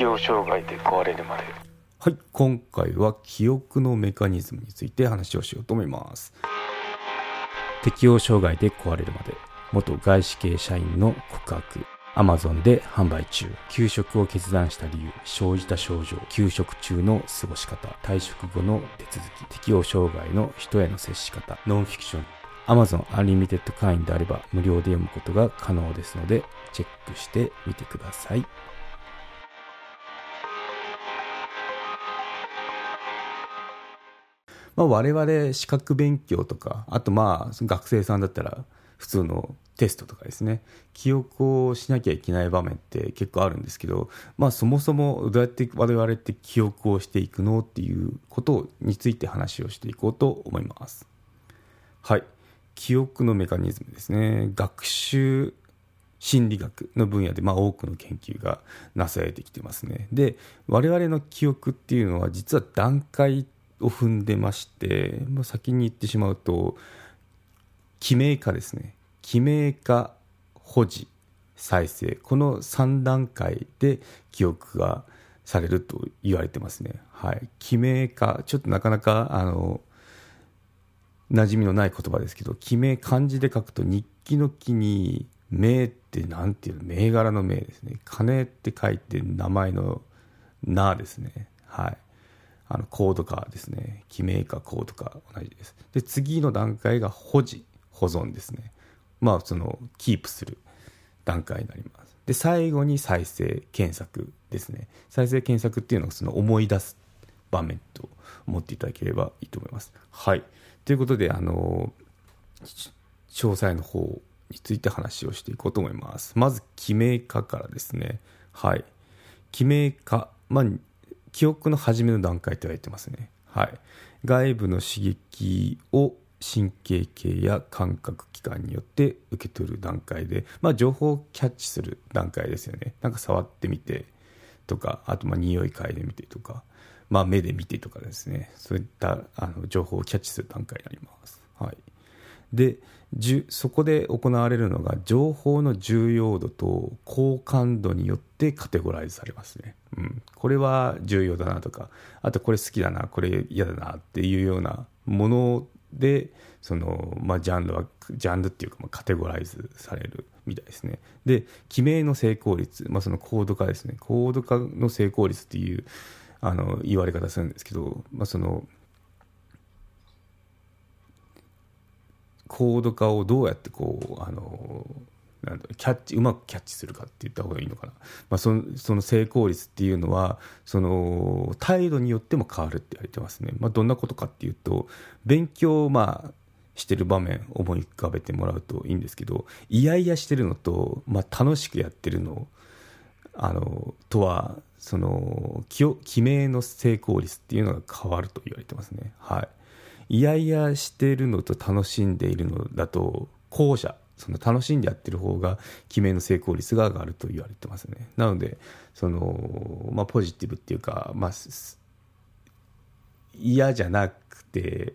適応障害で壊れるまで。はい今回は記憶のメカニズムについて話をしようと思います。適応障害で壊れるまで。元外資系社員の告白。アマゾンで販売中。休職を決断した理由。生じた症状。休職中の過ごし方。退職後の手続き。適応障害の人への接し方。ノンフィクション。Amazon Unlimited 会員であれば無料で読むことが可能ですのでチェックしてみてください。まあ、我々資格勉強とかあとまあ学生さんだったら普通のテストとかですね。記憶をしなきゃいけない場面って結構あるんですけど、まあ、そもそもどうやって我々って記憶をしていくのっていうことについて話をしていこうと思います。はい。記憶のメカニズムですね。学習心理学の分野で、まあ、多くの研究がなされてきてますね。で我々の記憶っていうのは実は段階を踏んでまして、まあ、先に言ってしまうと記名化ですね。記名化保持再生。この3段階で記憶がされると言われてますね。はい。記名化ちょっとなかなかあの馴染みのない言葉ですけど記名漢字で書くと日記の記に名って何ていうの銘柄の名ですね。金って書いて名前の名ですね。はい。あのコード化ですね記名化コード化同じです。で次の段階が保持保存ですね。まあそのキープする段階になります。で最後に再生検索ですね。再生検索っていうのはその思い出す場面と思っていただければいいと思います。はい。ということであの詳細の方について話をしていこうと思います。まず記名化からですね。はい。記名化まあ記憶の始めの段階と言われてますね。はい。外部の刺激を神経系や感覚器官によって受け取る段階で、まあ、情報をキャッチする段階ですよね。なんか触ってみてとかあとまあ匂い嗅いでみてとか、まあ、目で見てとかですね。そういったあの情報をキャッチする段階になります、はい、でそこで行われるのが情報の重要度と好感度によってカテゴライズされますね、うん、これは重要だなとかあとこれ好きだなこれ嫌だなっていうようなものでその、まあ、ジャンルはジャンルっていうか、まあ、カテゴライズされるみたいですね。で記名の成功率、まあ、そのコード化ですね。コード化の成功率っていうあの言われ方するんですけど、まあ、そのコード化をどうやってこうあのなんだキャッチうまくキャッチするかって言った方がいいのかな、まあ、そのその成功率っていうのはその態度によっても変わるって言われてますね、まあ、どんなことかっていうと勉強まあしてる場面思い浮かべてもらうといいんですけどいやいやしてるのと、まあ、楽しくやってるのあのとはその記名の成功率っていうのが変わると言われてますね。はい。いやいやしてるのと楽しんでいるのだと後者その楽しんでやってる方が記名の成功率が上がると言われてますね。なのでその、まあ、ポジティブっていうか、まあ、嫌じゃなくて、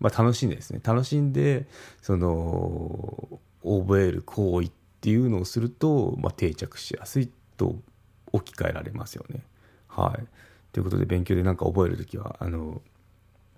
まあ、楽しんでですね。楽しんでその覚える行為っていうのをすると、まあ、定着しやすいと置き換えられますよね。はい、ということで勉強で何か覚える時はあの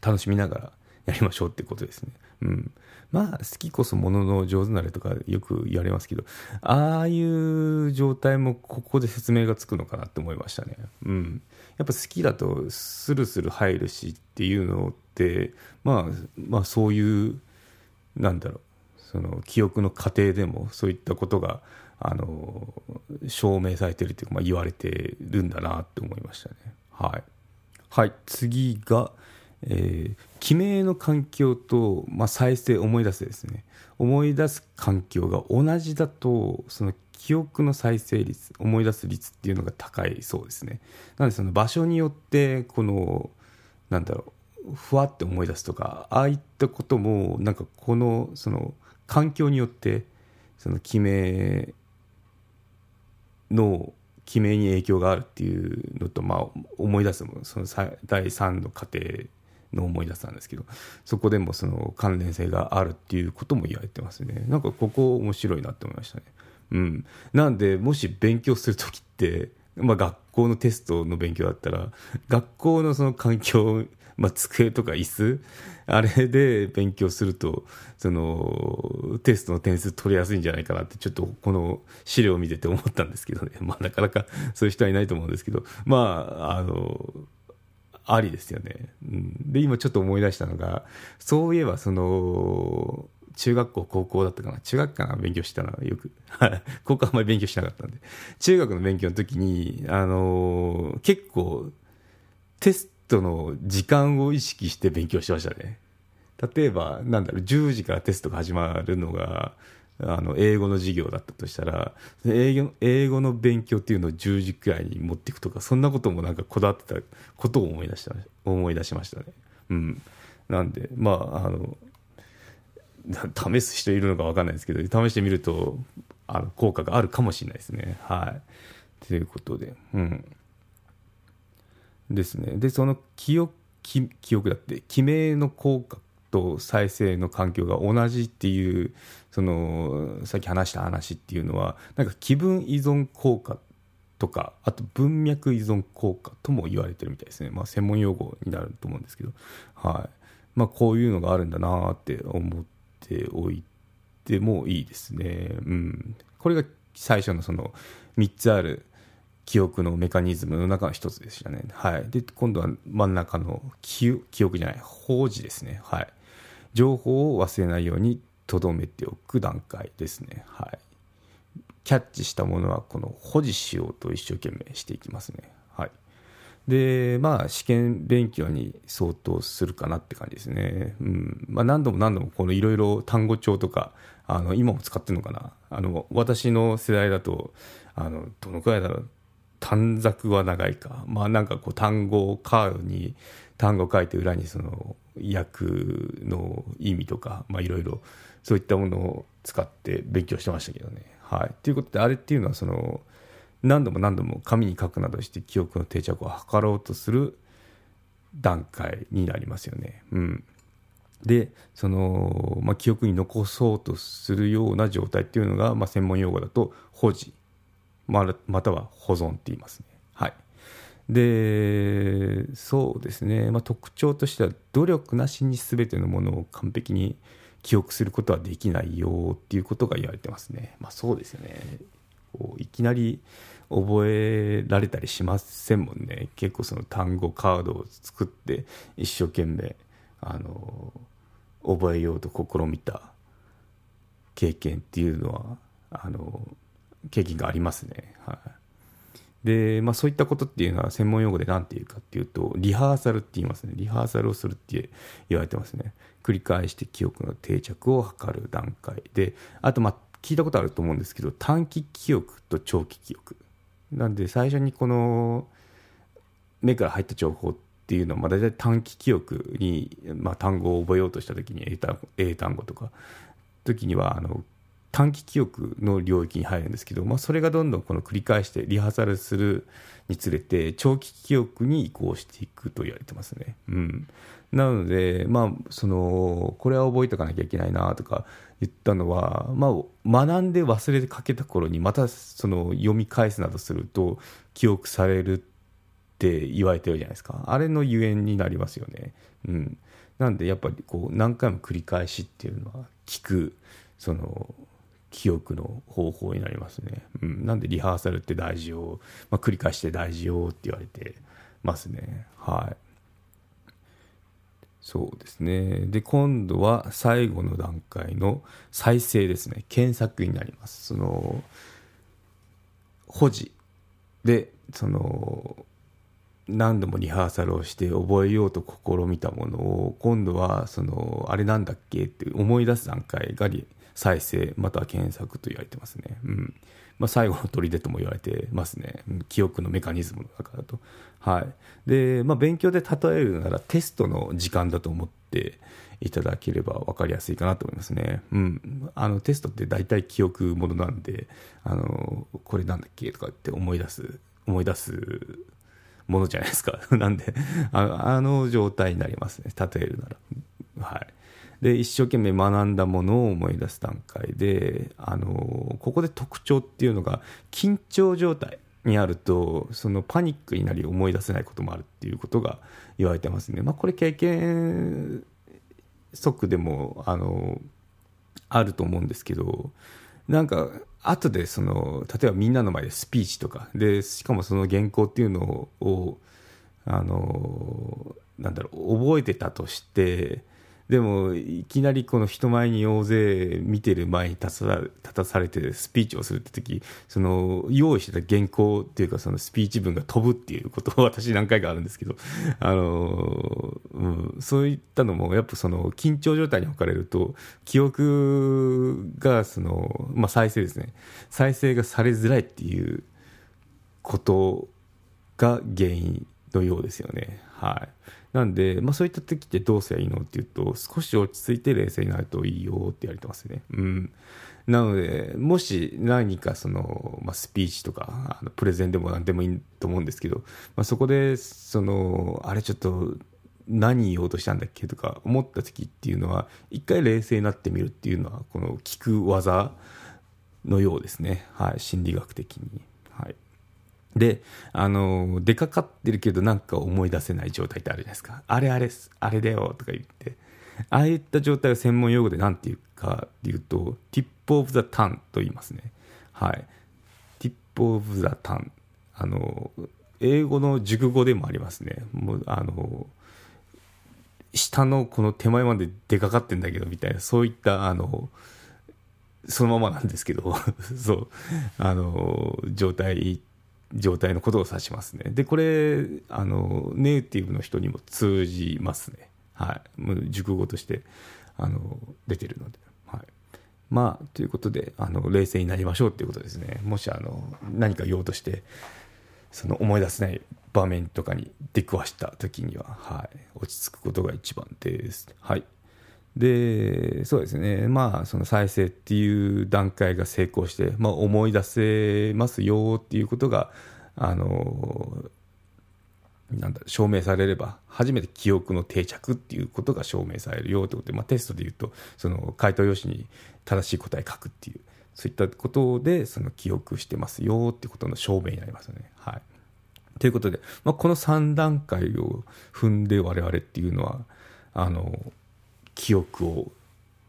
楽しみながらやりましょうってことですね。うん。まあ、好きこそものの上手なれとかよく言われますけど、ああいう状態もここで説明がつくのかなって思いましたね。うん。やっぱ好きだとスルスル入るしっていうのって、まあ、まあそういう、なんだろう、その記憶の過程でもそういったことが、あの、証明されてるというか、まあ言われてるんだなって思いましたね。はい。はい、次が、えー、記名の環境と、まあ、再生思い出すですね。思い出す環境が同じだとその記憶の再生率思い出す率っていうのが高いそうですね。なのでその場所によってこのなんだろうふわって思い出すとかああいったこともなんかこのその環境によってその記名の記名に影響があるっていうのと、まあ、思い出すもその第3の過程の思い出したんですけどそこでもその関連性があるっていうことも言われてますね。なんかここ面白いなって思いましたね。うん。なんでもし勉強する時ってまあ、学校のテストの勉強だったら学校のその環境、まあ、机とか椅子あれで勉強するとそのテストの点数取りやすいんじゃないかなってちょっとこの資料を見てて思ったんですけどね、まあ、なかなかそういう人はいないと思うんですけど。まああのありですよね、うん、で今ちょっと思い出したのがそういえばその中学校、高校だったかな。中学かな勉強してたのよく。高校あんまり勉強しなかったんで。中学の勉強の時に、あのー、結構、テストの時間を意識して勉強してましたね。例えば、なんだろう、10時からテストが始まるのが、あの、英語の授業だったとしたら、英語英語の勉強っていうのを10時くらいに持っていくとか、そんなこともなんかこだわってたことを思い出した、思い出しましたね。うん。なんで、まあ、あの、試す人いるのか分かんないですけど試してみるとあの効果があるかもしれないですね。はい、ということで、うん、ですねでその記憶記記憶だって記名の効果と再生の環境が同じっていうそのさっき話した話っていうのはなんか気分依存効果とかあと文脈依存効果とも言われてるみたいですね、まあ、専門用語になると思うんですけど、はいまあ、こういうのがあるんだなって思っておいてもいいですね。うん、これが最初のその3つある記憶のメカニズムの中の一つでしたね。はい。で、今度は真ん中の記憶じゃない、保持ですね。はい。情報を忘れないように留めておく段階ですね。はい。キャッチしたものはこの保持しようと一生懸命していきますね。はいでまあ試験勉強に相当するかなって感じですね、うんまあ、何度も何度もこのいろいろ単語帳とかあの今も使ってるのかなあの私の世代だとあのどのくらいだろう短冊は長いか。まあなんかこう単語カードに単語書いて裏にその訳の意味とかまあいろいろそういったものを使って勉強してましたけどね。はい。ということであれっていうのはその何度も何度も紙に書くなどして記憶の定着を図ろうとする段階になりますよね。うん、でその、まあ、記憶に残そうとするような状態っていうのが、まあ、専門用語だと保持。ままたは保存って言いますね。はい、でそうですね、まあ、特徴としては努力なしに全てのものを完璧に記憶することはできないよっていうことが言われてますね。まあ、そうですよねこういきなり覚えられたりしませんもんね結構その単語カードを作って一生懸命あの覚えようと試みた経験っていうのはあの経験がありますね。はい。で、まあ、そういったことっていうのは専門用語で何て言うかっていうとリハーサルって言いますね。リハーサルをするって言われてますね。繰り返して記憶の定着を図る段階。であとまあ聞いたことあると思うんですけど短期記憶と長期記憶。なんで最初にこの目から入った情報っていうのは、まあ、大体短期記憶に、まあ、単語を覚えようとした時に英単英単語とか時にはあの短期記憶の領域に入るんですけど、まあ、それがどんどんこの繰り返してリハーサルするにつれて長期記憶に移行していくと言われてますね。うん、なので、まあ、そのこれは覚えておかなきゃいけないなとか言ったのは、まあ、学んで忘れかけた頃にまたその読み返すなどすると記憶されるって言われてるじゃないですかあれのゆえんになりますよね。うん、なんでやっぱりこう何回も繰り返しっていうのは聞くその記憶の方法になりますね。うん、なんでリハーサルって大事よ、まあ、繰り返して大事よって言われてますね。はい。そうですね。で、今度は最後の段階の再生ですね。検索になります。その、保持で、その、何度もリハーサルをして覚えようと試みたものを今度はそのあれなんだっけって思い出す段階がリ再生または検索と言われてますね。うんまあ、最後の砦とも言われてますね。記憶のメカニズムの中だと。はい。で、まあ、勉強で例えるならテストの時間だと思っていただければ分かりやすいかなと思いますね。うん。あの、テストって大体記憶ものなんで、あの、これなんだっけとかって思い出す、思い出すものじゃないですか。なんであ、あの状態になりますね。例えるなら。はい。で一生懸命学んだものを思い出す段階であのここで特徴っていうのが緊張状態にあるとそのパニックになり思い出せないこともあるっていうことが言われてますね。まあ、これ経験則でもあのあると思うんですけどなんか後でその例えばみんなの前でスピーチとかでしかもその原稿っていうのをあのなんだろう覚えてたとしてでもいきなりこの人前に大勢見てる前に立た立たされてスピーチをするって時その用意してた原稿っていうかそのスピーチ文が飛ぶっていうことを 私何回かあるんですけどあの、うん、そういったのもやっぱその緊張状態に置かれると記憶がその、まあ、再生ですね。再生がされづらいっていうことが原因。のようですよね。はいなんで、まあ、そういった時ってどうすればいいのっていうと、少し落ち着いて冷静になるといいよって言われてますね。うん。なので、もし何かその、まあ、スピーチとか、あのプレゼンでも何でもいいと思うんですけど、まあ、そこで、その、あれちょっと、何言おうとしたんだっけとか思った時っていうのは、一回冷静になってみるっていうのは、この聞く技のようですね。はい。心理学的に。で、あの、出かかってるけどなんか思い出せない状態ってあるじゃないですか。あれあれ、あれだよとか言って。ああいった状態を専門用語で何て言うかっていうと、ティップオブザタンと言いますね。はい。ティップオブザタン。あの、英語の熟語でもありますね。もう、あの、下のこの手前まで出かかってんだけどみたいな、そういった、あの、そのままなんですけど、そう、あの、状態状態のことを指しますね。で、これ、あの、ネイティブの人にも通じますね。はい。もう熟語として、あの、出てるので。はい。まあ、ということで、あの、冷静になりましょうっていうことですね。もし、あの、何か言おうとして、その思い出せない場面とかに出くわした時には、はい。落ち着くことが一番です。はい。で、そうですね、まあ、その再生っていう段階が成功して、まあ、思い出せますよっていうことが、あの、なんだ証明されれば、初めて記憶の定着っていうことが証明されるよってことで、まあ、テストで言うと、その回答用紙に正しい答え書くっていう、そういったことで、その記憶してますよっていうことの証明になりますよね。はい。ということで、まあ、この3段階を踏んで我々っていうのは、あの、記憶を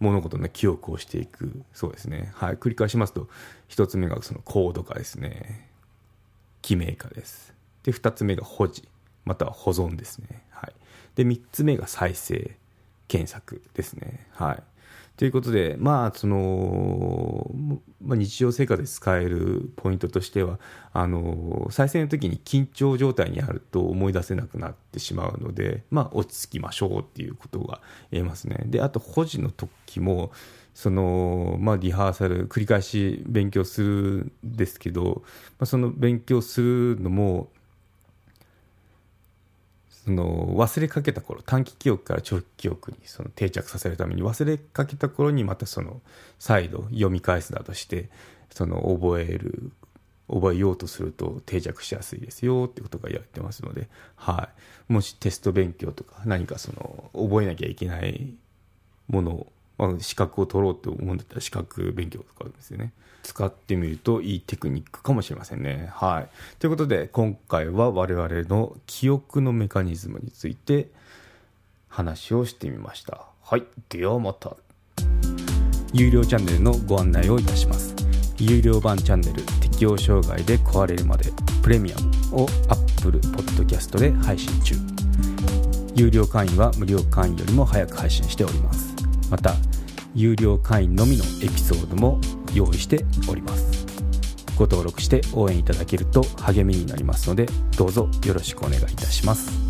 物事の記憶をしていく。そうですね。はい。繰り返しますと1つ目がそのコード化ですね。記名化です。で2つ目が保持。または保存ですね。はい。で3つ目が再生検索ですね。はい。ということで、まあ、その、まあ、日常生活で使えるポイントとしては、あの、再生の時に緊張状態にあると思い出せなくなってしまうので、まあ、落ち着きましょうっていうことが言えますね。で、あと、保持の時も、その、まあ、リハーサル、繰り返し勉強するんですけど、まあ、その勉強するのも、その忘れかけた頃短期記憶から長期記憶にその定着させるために忘れかけた頃にまたその再度読み返すなどしてその覚える覚えようとすると定着しやすいですよってことが言われてますので、はい、もしテスト勉強とか何かその覚えなきゃいけないものをまあ、資格を取ろうと思うんだったら資格勉強とかですよね。使ってみるといいテクニックかもしれませんね。はい。ということで、今回は我々の記憶のメカニズムについて話をしてみました。はい。ではまた。有料チャンネルのご案内をいたします。有料版チャンネル適応障害で壊れるまでプレミアムを Apple Podcast で配信中。有料会員は無料会員よりも早く配信しております。また有料会員のみのエピソードも用意しております。ご登録して応援いただけると励みになりますのでどうぞよろしくお願いいたします。